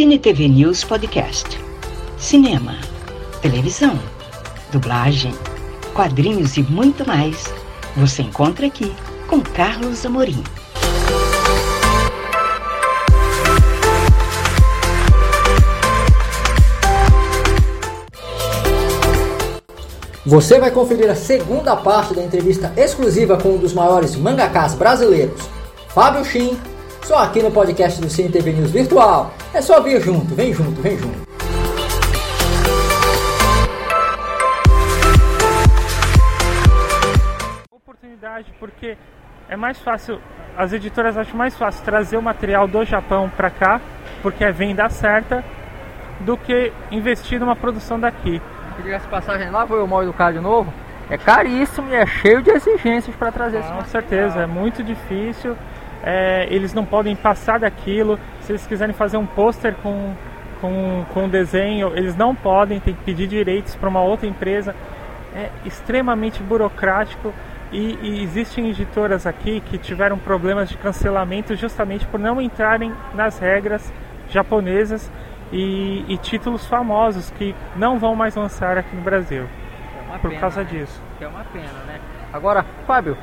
Cine TV News Podcast. Cinema, televisão, dublagem, quadrinhos e muito mais. Você encontra aqui com Carlos Amorim. Você vai conferir a segunda parte da entrevista exclusiva com um dos maiores mangakas brasileiros, Fábio Shin, só aqui no podcast do Cine TV News Virtual. É só vir junto, vem junto, vem junto. Oportunidade porque é mais fácil, as editoras acham mais fácil trazer o material do Japão para cá, porque é venda certa, do que investir numa produção daqui. Diga-se passagem lá, foi o mal educado de novo. É caríssimo e é cheio de exigências para trazer esse Com material. certeza, é muito difícil. É, eles não podem passar daquilo. Se eles quiserem fazer um pôster com, com, com desenho, eles não podem, tem que pedir direitos para uma outra empresa. É extremamente burocrático e, e existem editoras aqui que tiveram problemas de cancelamento justamente por não entrarem nas regras japonesas e, e títulos famosos que não vão mais lançar aqui no Brasil É por pena, causa né? disso. É uma pena, né? Agora, Fábio,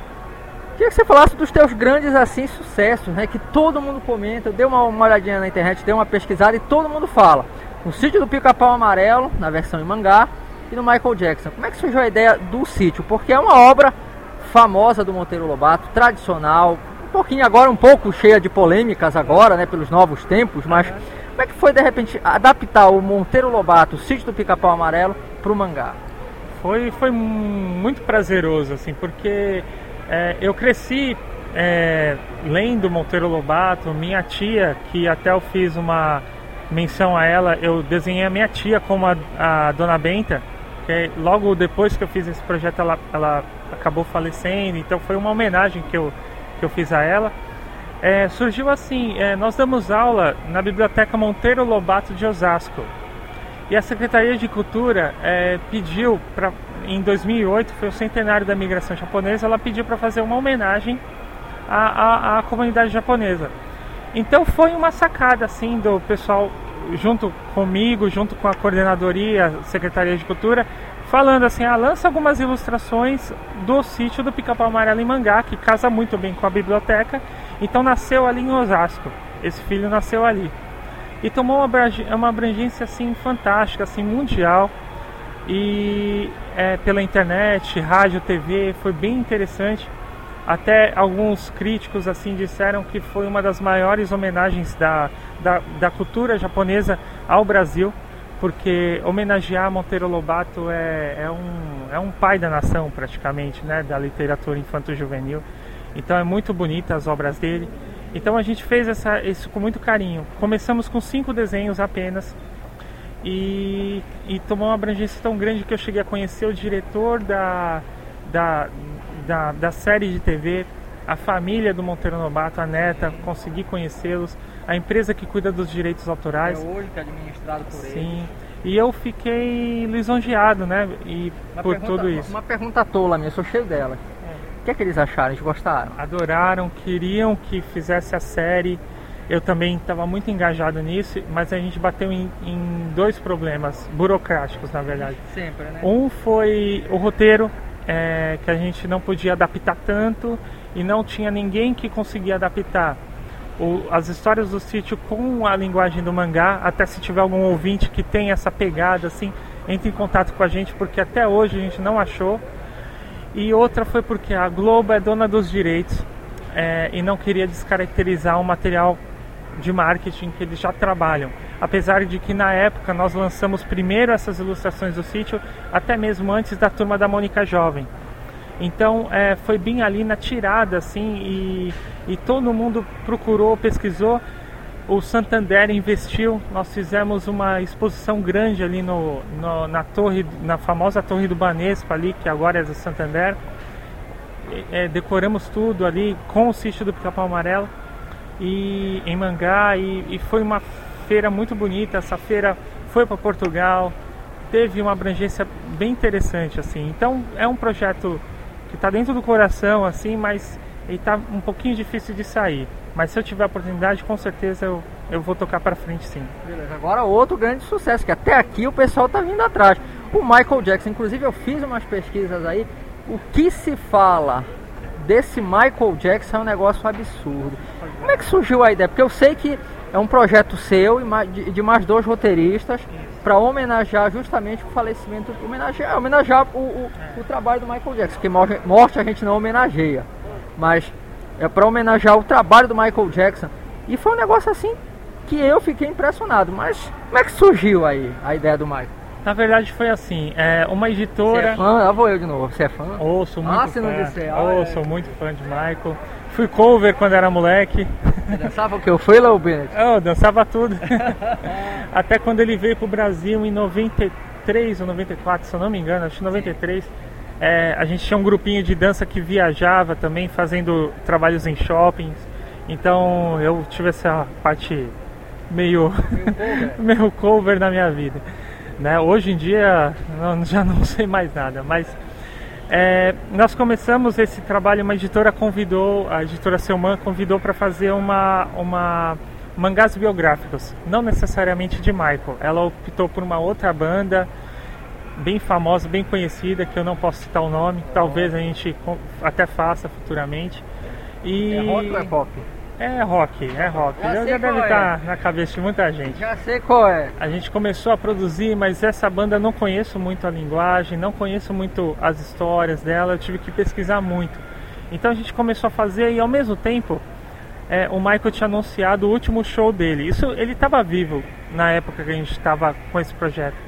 queria que você falasse dos teus grandes assim sucessos, né? Que todo mundo comenta. Eu dei uma, uma olhadinha na internet, dei uma pesquisada e todo mundo fala. O sítio do Pica-Pau Amarelo, na versão em mangá, e do Michael Jackson. Como é que surgiu a ideia do sítio? Porque é uma obra famosa do Monteiro Lobato, tradicional, um pouquinho agora um pouco cheia de polêmicas agora, né, pelos novos tempos, mas como é que foi de repente adaptar o Monteiro Lobato, o sítio do Pica-Pau Amarelo, para o mangá? Foi, foi muito prazeroso, assim, porque é, eu cresci é, lendo Monteiro Lobato, minha tia, que até eu fiz uma menção a ela, eu desenhei a minha tia como a, a Dona Benta, que logo depois que eu fiz esse projeto ela, ela acabou falecendo, então foi uma homenagem que eu, que eu fiz a ela. É, surgiu assim, é, nós damos aula na Biblioteca Monteiro Lobato de Osasco. E a Secretaria de Cultura é, pediu para em 2008 foi o centenário da migração japonesa, ela pediu para fazer uma homenagem à, à, à comunidade japonesa. Então foi uma sacada assim do pessoal junto comigo, junto com a coordenadoria, Secretaria de Cultura, falando assim, ah, lança algumas ilustrações do sítio do Pica-Pau Amarelo em Mangá, que casa muito bem com a biblioteca. Então nasceu ali em Osasco. Esse filho nasceu ali e tomou uma abrangência assim fantástica, assim mundial e é, pela internet, rádio, TV, foi bem interessante. Até alguns críticos assim disseram que foi uma das maiores homenagens da, da, da cultura japonesa ao Brasil, porque homenagear Monteiro Lobato é, é, um, é um pai da nação praticamente, né, da literatura infanto-juvenil. Então é muito bonita as obras dele. Então a gente fez essa, isso com muito carinho. Começamos com cinco desenhos apenas e, e tomou uma abrangência tão grande que eu cheguei a conhecer o diretor da, da, da, da série de TV, a família do Monteiro Lobato, a neta, consegui conhecê-los, a empresa que cuida dos direitos autorais. hoje que é administrado por Sim. E eu fiquei lisonjeado, né? E Uma por pergunta- tudo isso. Uma pergunta tola minha, sou cheio dela. O que é que eles acharam? Eles gostaram? adoraram, queriam que fizesse a série. Eu também estava muito engajado nisso, mas a gente bateu em, em dois problemas burocráticos, na verdade. Sempre, né? Um foi o roteiro, é, que a gente não podia adaptar tanto e não tinha ninguém que conseguia adaptar o- as histórias do sítio com a linguagem do mangá. Até se tiver algum ouvinte que tem essa pegada, assim, entre em contato com a gente, porque até hoje a gente não achou. E outra foi porque a Globo é dona dos direitos é, e não queria descaracterizar o material de marketing que eles já trabalham. Apesar de que na época nós lançamos primeiro essas ilustrações do sítio, até mesmo antes da turma da Mônica Jovem. Então é, foi bem ali na tirada, assim, e, e todo mundo procurou, pesquisou. O Santander investiu, nós fizemos uma exposição grande ali no, no- na torre, na famosa torre do Banespa ali, que agora é do Santander. É, decoramos tudo ali com o sítio do Pica-Pau Amarelo e em Mangá e, e foi uma feira muito bonita. Essa feira foi para Portugal, teve uma abrangência bem interessante assim. Então é um projeto que está dentro do coração assim, mas está um pouquinho difícil de sair. Mas se eu tiver a oportunidade, com certeza eu, eu vou tocar para frente sim. Beleza. Agora outro grande sucesso, que até aqui o pessoal tá vindo atrás. O Michael Jackson, inclusive eu fiz umas pesquisas aí, o que se fala desse Michael Jackson é um negócio absurdo. Como é que surgiu a ideia? Porque eu sei que é um projeto seu e de mais dois roteiristas para homenagear justamente o falecimento, homenagear, homenagear o, o, o, trabalho do Michael Jackson, que morte a gente não homenageia, mas é para homenagear o trabalho do Michael Jackson. E foi um negócio assim que eu fiquei impressionado. Mas como é que surgiu aí a ideia do Michael? Na verdade foi assim, é uma editora. Você é fã? Lá vou eu de novo. Você é fã? Ouço muito. Ah, se não disser. Ah, oh, é. sou muito fã de Michael. Fui cover quando era moleque. Você dançava o que? Eu fui lá o Bennett? Eu dançava tudo. Até quando ele veio pro Brasil em 93 ou 94, se eu não me engano, acho que 93. É, a gente tinha um grupinho de dança que viajava também, fazendo trabalhos em shoppings. Então eu tive essa parte meio, meio cover na minha vida. Né? Hoje em dia não, já não sei mais nada, mas é, nós começamos esse trabalho, uma editora convidou, a editora Selman convidou para fazer uma, uma mangás biográficos, não necessariamente de Michael. Ela optou por uma outra banda bem famosa, bem conhecida, que eu não posso citar o nome, talvez a gente até faça futuramente. E... É rock ou é pop? É rock, é rock. Já, já deve estar é. na cabeça de muita gente. Já sei qual é. A gente começou a produzir, mas essa banda não conheço muito a linguagem, não conheço muito as histórias dela, eu tive que pesquisar muito. Então a gente começou a fazer e ao mesmo tempo é, o Michael tinha anunciado o último show dele. Isso ele estava vivo na época que a gente estava com esse projeto.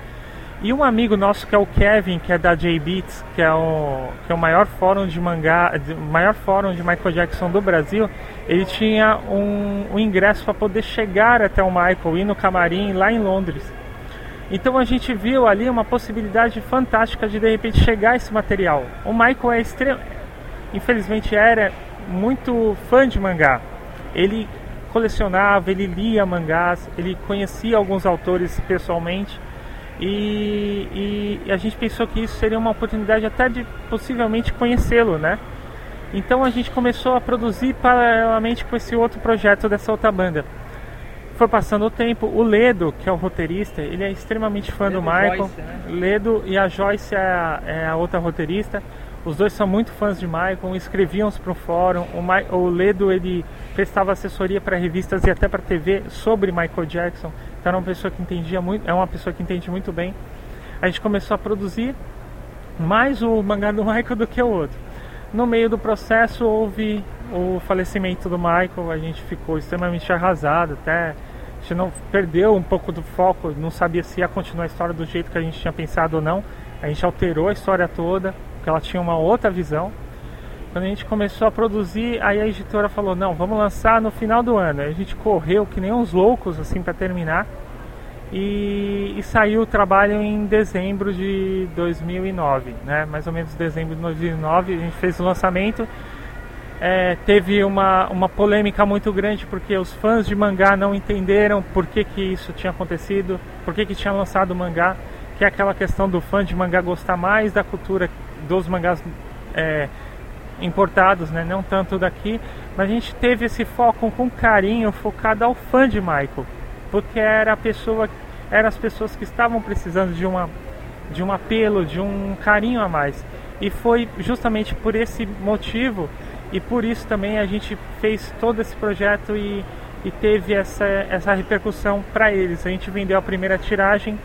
E um amigo nosso que é o Kevin, que é da J-Beats, que é o, que é o maior fórum de mangá, de, maior fórum de Michael Jackson do Brasil, ele tinha um, um ingresso para poder chegar até o Michael, ir no camarim lá em Londres. Então a gente viu ali uma possibilidade fantástica de de repente chegar esse material. O Michael é extremo, infelizmente era muito fã de mangá. Ele colecionava, ele lia mangás, ele conhecia alguns autores pessoalmente e, e, a gente pensou que isso seria uma oportunidade até de possivelmente conhecê-lo, né? Então a gente começou a produzir paralelamente com esse outro projeto dessa outra banda. Foi passando o tempo, o Ledo, que é o roteirista, ele é extremamente fã Ledo do Michael. Joyce, né? Ledo e a Joyce é a, é a, outra roteirista. Os dois são muito fãs de Michael, escreviam para o fórum. O, Ledo ele prestava assessoria para revistas e até para TV sobre Michael Jackson. Então era uma pessoa que entendia muito, é uma pessoa que entende muito bem. A gente começou a produzir mais o mangá do Michael do que o outro. No meio do processo houve o falecimento do Michael, a gente ficou extremamente arrasado, até a gente não perdeu um pouco do foco, não sabia se ia continuar a história do jeito que a gente tinha pensado ou não. A gente alterou a história toda, porque ela tinha uma outra visão. Quando a gente começou a produzir, aí a editora falou: "Não, vamos lançar no final do ano". Aí a gente correu que nem uns loucos assim para terminar. E, e, saiu o trabalho em dezembro de 2009, né? Mais ou menos dezembro de 2009 a gente fez o lançamento. É, teve uma, uma polêmica muito grande porque os fãs de mangá não entenderam por que, que isso tinha acontecido, por que, que tinha lançado o mangá, que é aquela questão do fã de mangá gostar mais da cultura dos mangás é, importados, né? não tanto daqui, mas a gente teve esse foco com carinho focado ao fã de Michael, porque era a pessoa, eram as pessoas que estavam precisando de uma de um apelo, de um carinho a mais. E foi justamente por esse motivo e por isso também a gente fez todo esse projeto e, e teve essa, essa repercussão para eles. A gente vendeu a primeira tiragem,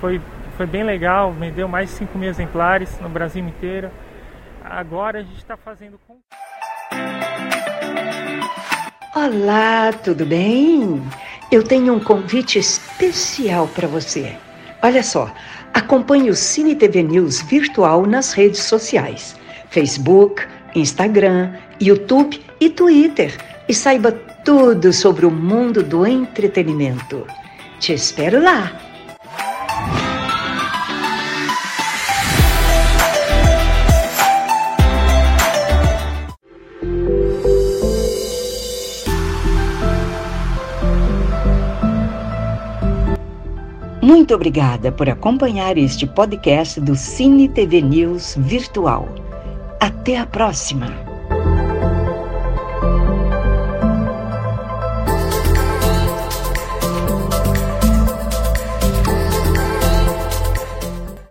foi, foi bem legal, vendeu mais de 5 mil exemplares no Brasil inteiro agora a gente está fazendo com. Olá, tudo bem? Eu tenho um convite especial para você. Olha só, acompanhe o Cine TV News virtual nas redes sociais: Facebook, Instagram, YouTube e Twitter. E saiba tudo sobre o mundo do entretenimento. Te espero lá! Muito obrigada por acompanhar este podcast do Cine TV News Virtual. Até a próxima!